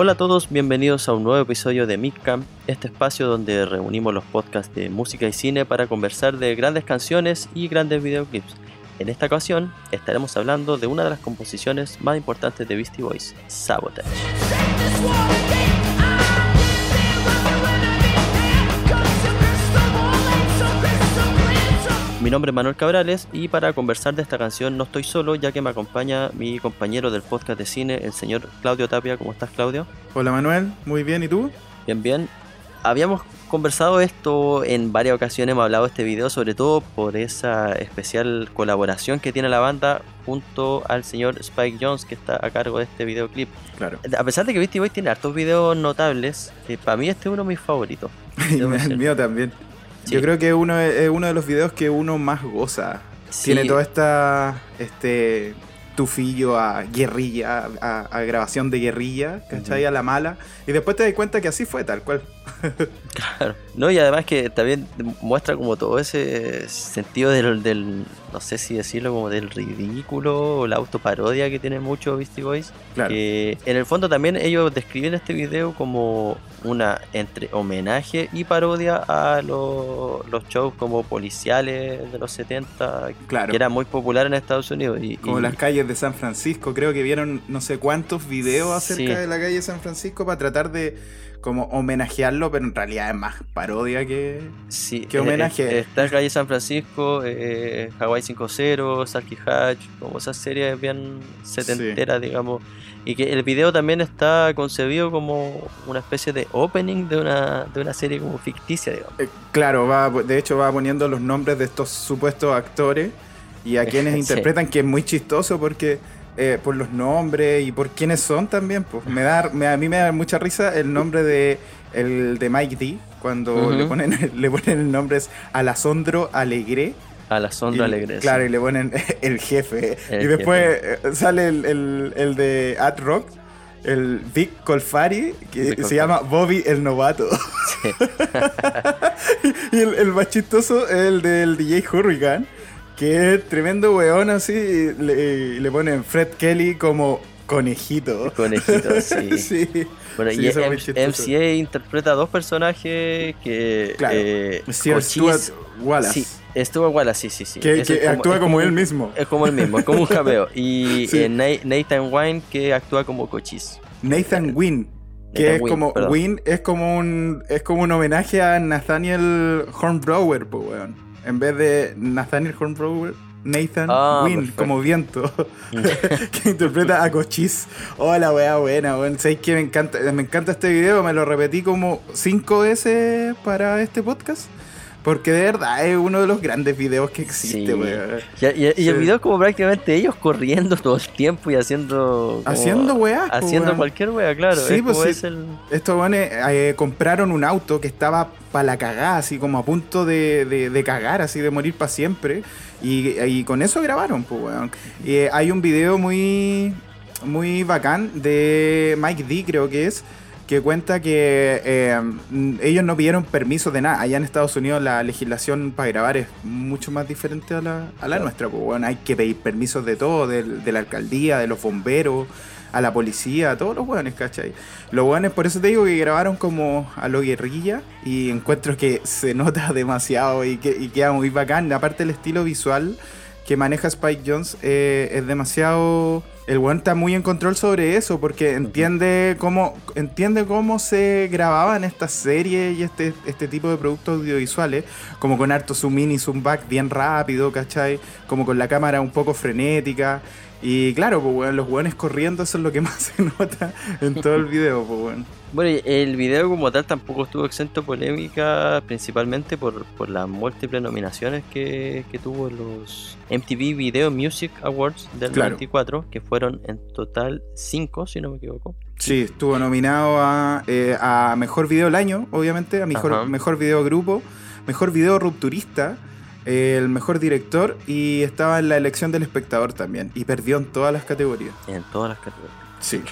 Hola a todos, bienvenidos a un nuevo episodio de Midcamp, este espacio donde reunimos los podcasts de música y cine para conversar de grandes canciones y grandes videoclips. En esta ocasión estaremos hablando de una de las composiciones más importantes de Beastie Boys, Sabotage. Mi nombre es Manuel Cabrales y para conversar de esta canción no estoy solo ya que me acompaña mi compañero del podcast de cine, el señor Claudio Tapia. ¿Cómo estás Claudio? Hola Manuel, muy bien, ¿y tú? Bien, bien. Habíamos conversado esto en varias ocasiones, hemos hablado de este video sobre todo por esa especial colaboración que tiene la banda junto al señor Spike Jones que está a cargo de este videoclip. Claro. A pesar de que Beastie Boys tiene hartos videos notables, eh, para mí este es uno de mis favoritos. El mío también. Sí. Yo creo que uno es uno de los videos que uno más goza. Sí. Tiene toda esta este tufillo a guerrilla, a, a grabación de guerrilla, ¿cachai? A la mala. Y después te das cuenta que así fue, tal cual. Claro. No, y además que también muestra como todo ese sentido del, del, no sé si decirlo, como del ridículo o la autoparodia que tiene mucho Beastie Boys. Claro. Que en el fondo también ellos describen este video como una entre homenaje y parodia a lo- los shows como policiales de los 70, Claro. que era muy popular en Estados Unidos. Y, Como y- las calles de San Francisco, creo que vieron no sé cuántos videos acerca Sí. de la calle de San Francisco para tratar de como homenajearlo, pero en realidad es más parodia que... Sí, ¿Qué eh, homenaje? está Calle San Francisco, eh, Hawaii 5-0, Sarky Hatch, como esas series bien setenteras, digamos. Y que el video también está concebido como una especie de opening de una, de una serie como ficticia, digamos. Eh, claro, va, de hecho va poniendo los nombres de estos supuestos actores y a quienes Sí. interpretan, que es muy chistoso porque eh, por los nombres y por quiénes son también. Pues me da, me- a mí me da mucha risa el nombre de el de Mike D cuando le ponen le ponen el nombre es Alasondro Alegre. A la y- sonda alegre. Claro, sí. y le ponen el jefe. El y después eh, sale el, el, el de Ad Rock. El Vic Colfari, que Vic se Colfari. llama Bobby el Novato. y el, el más chistoso es el del DJ Hurricane, que es tremendo weón así. Y le, y le ponen Fred Kelly como conejito. Conejito, sí. sí. Bueno, y M-. MCA interpreta a dos personajes que. Claro. eh, Stuart Wallace. Sí, Stuart Wallace, sí, sí, sí. Que, actúa como él mismo. Es como el mismo, es como un cameo. Y Sí. eh, Na- Nathan Wine que actúa como Cochise. Nathan Wynn. Que Nathan es Wynn, como perdón. Wynn es como un es como un homenaje a Nathaniel Hornbrower, pues weón. En vez de Nathaniel Hornbrower, Nathan Ah, Wynn, perfecto. como viento, que interpreta a Cochise. Hola, weá, buena, weón. ¿Sabéis que me encanta? Me encanta este video, me lo repetí como cinco veces para este podcast. Porque de verdad es uno de los grandes videos que existe, weón. Y, y- y Sí. el video es como prácticamente ellos corriendo todo el tiempo y haciendo. como- Haciendo weá, pues, Haciendo cualquier wea, claro. Sí, es pues sí. es el. Estos weones eh, compraron un auto que estaba para la cagada, así como a punto de, de- de cagar, así de morir para siempre. Y, y con eso grabaron, pues, weón. Y eh, hay un video muy, muy bacán de Mike D, creo que es, que cuenta que eh, mm, ellos no pidieron permiso de nada. Allá en Estados Unidos la legislación para grabar es mucho más diferente a la, a la Claro. nuestra, pues, weón. Hay que pedir permisos de todo, del- de la alcaldía, de los bomberos a la policía, a todos los hueones, ¿cachai? Los hueones, por eso te digo que grabaron como a lo guerrilla y encuentro que se nota demasiado y, que, y queda muy bacán. Aparte el estilo visual que maneja Spike Jones eh, es demasiado... El weón está muy en control sobre eso porque entiende cómo, entiende cómo se grababan estas series y este, este tipo de productos audiovisuales, como con harto zoom in y zoom back bien rápido, ¿cachai? Como con la cámara un poco frenética. Y claro, pues weón, los weones corriendo, eso es lo que más se nota en todo el video, pues. Bueno, y el video como tal tampoco estuvo exento de polémica, principalmente por, por las múltiples nominaciones que, que tuvo en los MTV Video Music Awards del Claro. 94, que fueron en total 5, si no me equivoco. Sí, estuvo nominado a, eh, a Mejor Video del Año, obviamente, a Mejor, Ajá. mejor Video Grupo, Mejor Video Rupturista, el Mejor Director y estaba en la elección del espectador también. Y perdió en todas las categorías. En todas las categorías. Sí.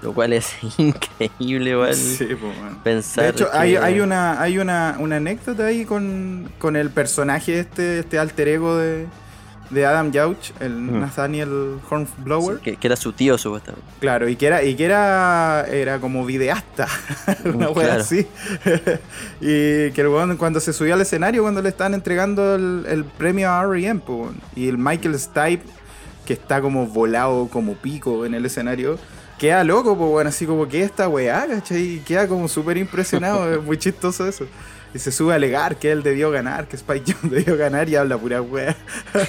Lo cual es increíble, igual. Sí, pues. Pensar De hecho, que- hay, hay una, hay una, una anécdota ahí con, con el personaje este, este alter ego de, de Adam Yauch, el Nathaniel Hornblower. que, era su tío, supuestamente. Claro, y que era, y que era, era como videasta, una wea así. y que el cuando se subió al escenario, cuando le estaban entregando el, premio a R.E.M., y el Michael Stipe, que está como volado como pico en el escenario, queda loco, pues bueno, así como que esta weá, ¿cachai? Y queda como súper impresionado, es muy chistoso eso. Y se sube a alegar que él debió ganar, que Spike Jones debió ganar y habla pura weá.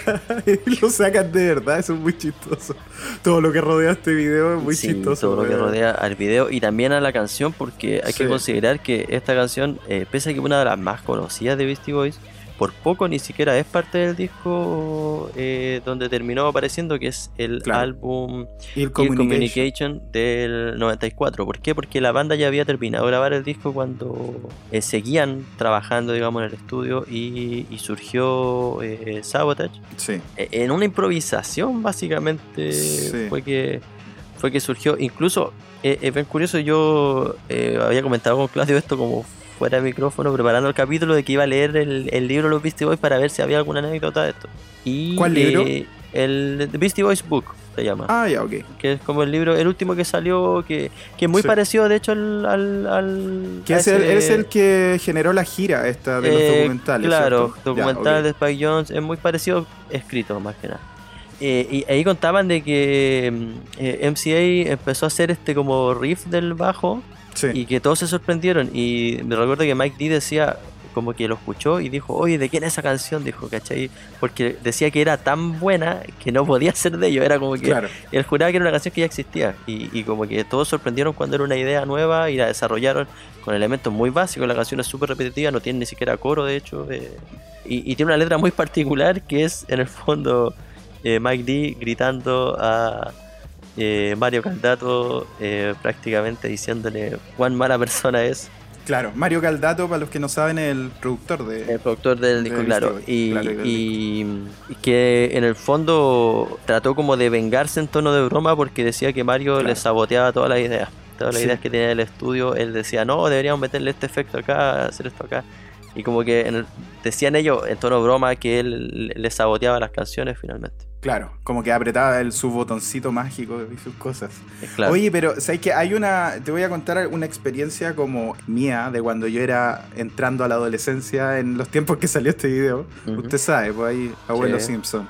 y lo sacan de verdad, eso es muy chistoso. Todo lo que rodea este video es muy sí, chistoso. Todo lo que rodea al video y también a la canción, porque hay que considerar que esta canción, eh, pese a que es una de las más conocidas de Beastie Boys, por poco ni siquiera es parte del disco eh, donde terminó apareciendo, que es el álbum Ill Communication. del 94. ¿Por qué? Porque la banda ya había terminado de grabar el disco cuando eh, seguían trabajando, digamos, en el estudio y, surgió eh, Sabotage. Sí. E, en una improvisación, básicamente, fue que fue que surgió. Incluso, es bien curioso, yo había comentado con Claudio esto como fuera de micrófono preparando el capítulo de que iba a leer el, el libro de los Beastie Boys para ver si había alguna anécdota de esto. Y, ¿Cuál libro? Eh, el The Beastie Boys Book se llama. Ah, ya, ok. Que es como el libro, el último que salió, que, que es muy parecido de hecho al... al, que es, el, que generó la gira esta de los eh, documentales. Claro, documental de Spike Jones, es muy parecido escrito más que nada. Eh, y ahí contaban de que MCA empezó a hacer este como riff del bajo y que todos se sorprendieron. Y me recuerdo que Mike D decía, como que lo escuchó y dijo, oye, ¿de quién es esa canción? Dijo, ¿cachai? Porque decía que era tan buena que no podía ser de ellos. Era como que él juraba que era una canción que ya existía. Y, como que todos sorprendieron cuando era una idea nueva y la desarrollaron con elementos muy básicos. La canción es súper repetitiva, no tiene ni siquiera coro, de hecho. Eh, y, tiene una letra muy particular que es, en el fondo, eh, Mike D gritando a eh, Mario Caldato eh, prácticamente diciéndole cuán mala persona es. Claro, Mario Caldato, para los que no saben, es el productor de. El productor del disco, claro. Y, y, que en el fondo trató como de vengarse en tono de broma porque decía que Mario le saboteaba todas las ideas. Todas las ideas que tenía el estudio, él decía, no, deberíamos meterle este efecto acá, hacer esto acá. Y como que decían ellos en tono de broma que él le saboteaba las canciones finalmente. Claro, como que apretaba el, su botoncito mágico y sus cosas. Claro. Oye, pero ¿sabes que Hay una. Te voy a contar una experiencia como mía de cuando yo era entrando a la adolescencia en los tiempos que salió este video. Usted sabe, pues ahí, abuelo Simpson.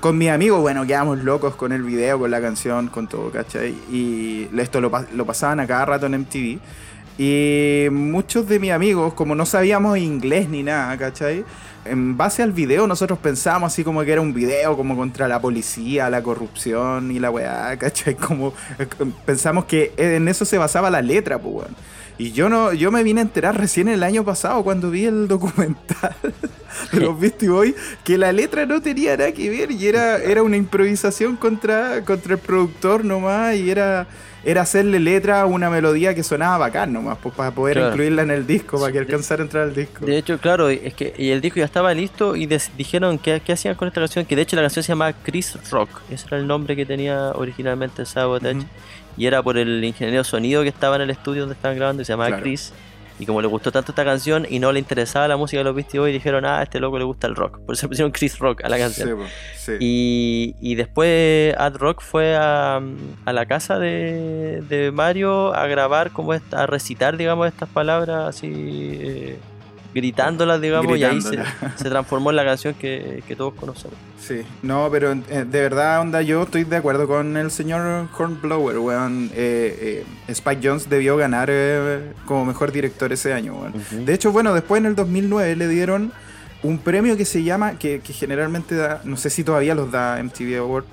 Con mis amigos, bueno, quedamos locos con el video, con la canción, con todo, ¿cachai? Y esto lo, lo pasaban a cada rato en MTV. Y muchos de mis amigos, como no sabíamos inglés ni nada, ¿cachai? en base al video nosotros pensábamos así como que era un video como contra la policía, la corrupción y la weá, ¿cachai? Como pensamos que en eso se basaba la letra, pues weón. Y yo no, yo me vine a enterar recién el año pasado cuando vi el documental de los Beastie Boys que la letra no tenía nada que ver y era, era una improvisación contra, contra el productor nomás y era era hacerle letra a una melodía que sonaba bacán nomás, pues para poder incluirla en el disco, para que alcanzara a entrar al disco. De hecho, claro, es que y el disco ya estaba listo y dijeron que, qué hacían con esta canción, que de hecho la canción se llamaba Chris Rock, ese era el nombre que tenía originalmente Sabotage, y era por el ingeniero sonido que estaba en el estudio donde estaban grabando, y se llamaba Chris. Y como le gustó tanto esta canción y no le interesaba la música de los Beastie Boys, dijeron, ah, a este loco le gusta el rock. Por eso pusieron Chris Rock a la canción. Y, y, después Ad Rock fue a, a la casa de, de, Mario a grabar, como a recitar, digamos, estas palabras así. Eh, gritándolas, digamos, y ahí se, transformó en la canción que, todos conocemos. Sí, no, pero eh, de verdad, onda, yo estoy de acuerdo con el señor Hornblower, weón. Eh, eh, Spike Jones debió ganar como mejor director ese año, weón. De hecho, bueno, después en el 2009 le dieron un premio que se llama, que, generalmente da, no sé si todavía los da MTV Award,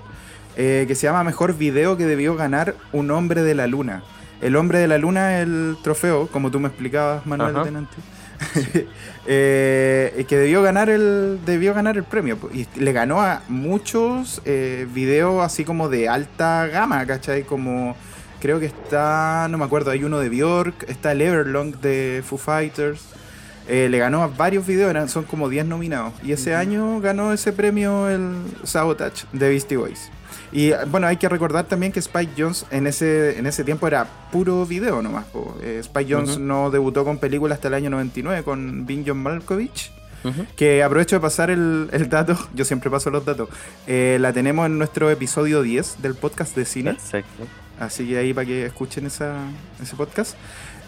que se llama Mejor Video que debió ganar Un Hombre de la Luna. El Hombre de la Luna es el trofeo, como tú me explicabas, Manuel Tenante. eh, que debió ganar el debió ganar el premio y le ganó a muchos eh, videos así como de alta gama ¿cachai? como creo que está no me acuerdo hay uno de Bjork está el Everlong de Foo Fighters eh, le ganó a varios videos son como 10 nominados y ese año ganó ese premio el Sabotage de Beastie Boys y bueno, hay que recordar también que Spike Jones en ese, en ese tiempo era puro video nomás. Eh, Spike Jones no debutó con película hasta el año 99 con Bing John Malkovich. Que aprovecho de pasar el, el dato, yo siempre paso los datos, Eh, la tenemos en nuestro episodio 10 del podcast de cine, Perfecto. Así que ahí para que escuchen esa, ese podcast.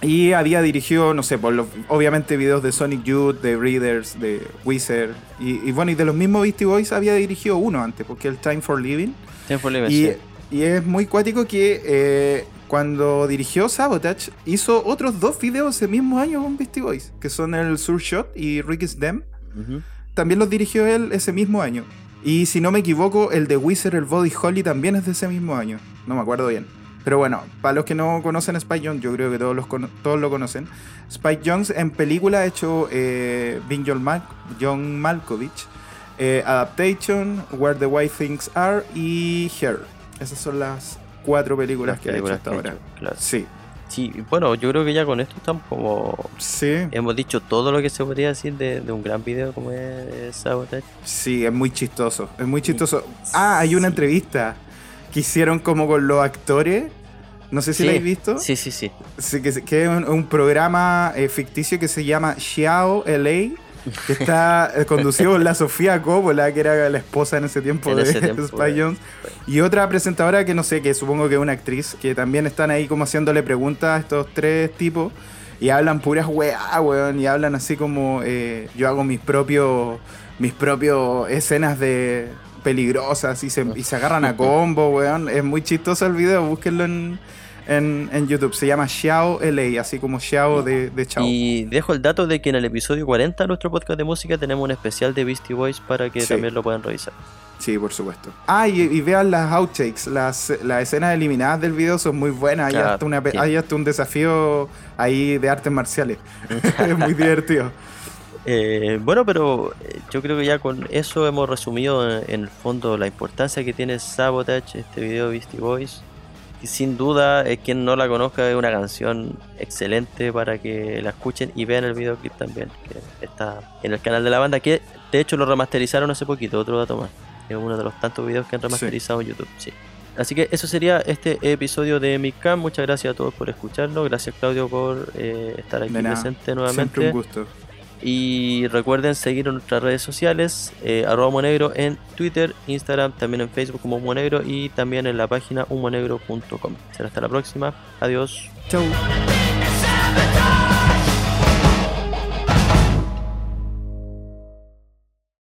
Y había dirigido, no sé, por los, obviamente videos de Sonic Youth, de Breeders, de Wizard, y, y bueno, y de los mismos Beastie Boys había dirigido uno antes, porque el Time for Living. Tiempo libre, Y, sí. y es muy cuático que eh, cuando dirigió Sabotage, hizo otros dos videos ese mismo año con Beastie Boys, que son el Sur Shot y Ricky's Dem. Ujú. También los dirigió él ese mismo año. Y si no me equivoco, el de Wizard, el Body Holly, también es de ese mismo año. No me acuerdo bien. Pero bueno, para los que no conocen a Spike Jones, yo creo que todos, los todos lo conocen. Spike Jones en película ha hecho eh, Being John, Mal- John Malkovich, eh, Adaptation, Where the White Things Are y Her. Esas son las cuatro películas Las que ha hecho hasta que ahora. hecho, claro. Sí, Sí, bueno, yo creo que ya con esto estamos como. sí, Hemos dicho todo lo que se podría decir de, de un gran video como es Sabotage. sí, es muy chistoso. Es muy chistoso. Ah, hay una Sí. entrevista que hicieron como con los actores. No sé si Sí, habéis visto. Sí, sí, sí. Que, que es un, un programa eh, ficticio que se llama Xiao LA, que está eh, conducido por la Sofía Coppola, que era la esposa en ese tiempo En de ese tiempo, Spy eh. Jones, y otra presentadora que no sé, que supongo que es una actriz, que también están ahí como haciéndole preguntas a estos tres tipos, y hablan puras weá, weón, y hablan así como eh, yo hago mis propios, mis propios escenas de peligrosas y se, y se agarran a combo, weón. Es muy chistoso el video, búsquenlo en, en, en YouTube. Se llama Xiao LA, así como Xiao de, de Chao. Y dejo el dato de que en el episodio 40 de nuestro podcast de música tenemos un especial de Beastie Boys para que Sí. también lo puedan revisar. Sí, por supuesto. Ah, y, y vean las outtakes, las, las escenas eliminadas del video son muy buenas. Hay, hasta, una hay hasta un desafío ahí de artes marciales. es muy divertido. Eh, bueno, pero eh, yo creo que ya con eso hemos resumido en, en el fondo la importancia que tiene Sabotage, este video de Beastie Boys. Y sin duda, eh, quien no la conozca, es una canción excelente para que la escuchen y vean el videoclip también, que está en el canal de la banda, que de hecho lo remasterizaron hace poquito, otro dato más. Es uno de los tantos videos que han remasterizado en YouTube, sí. Así que eso sería este episodio de Micam. Muchas gracias a todos por escucharlo. Gracias Claudio por eh, estar aquí presente nuevamente. Siempre un gusto. Y recuerden seguir nuestras redes sociales, eh, arroba Monegro en Twitter, Instagram, también en Facebook como Monegro y también en la página humonegro.com. Será hasta la próxima. Adiós. Chau.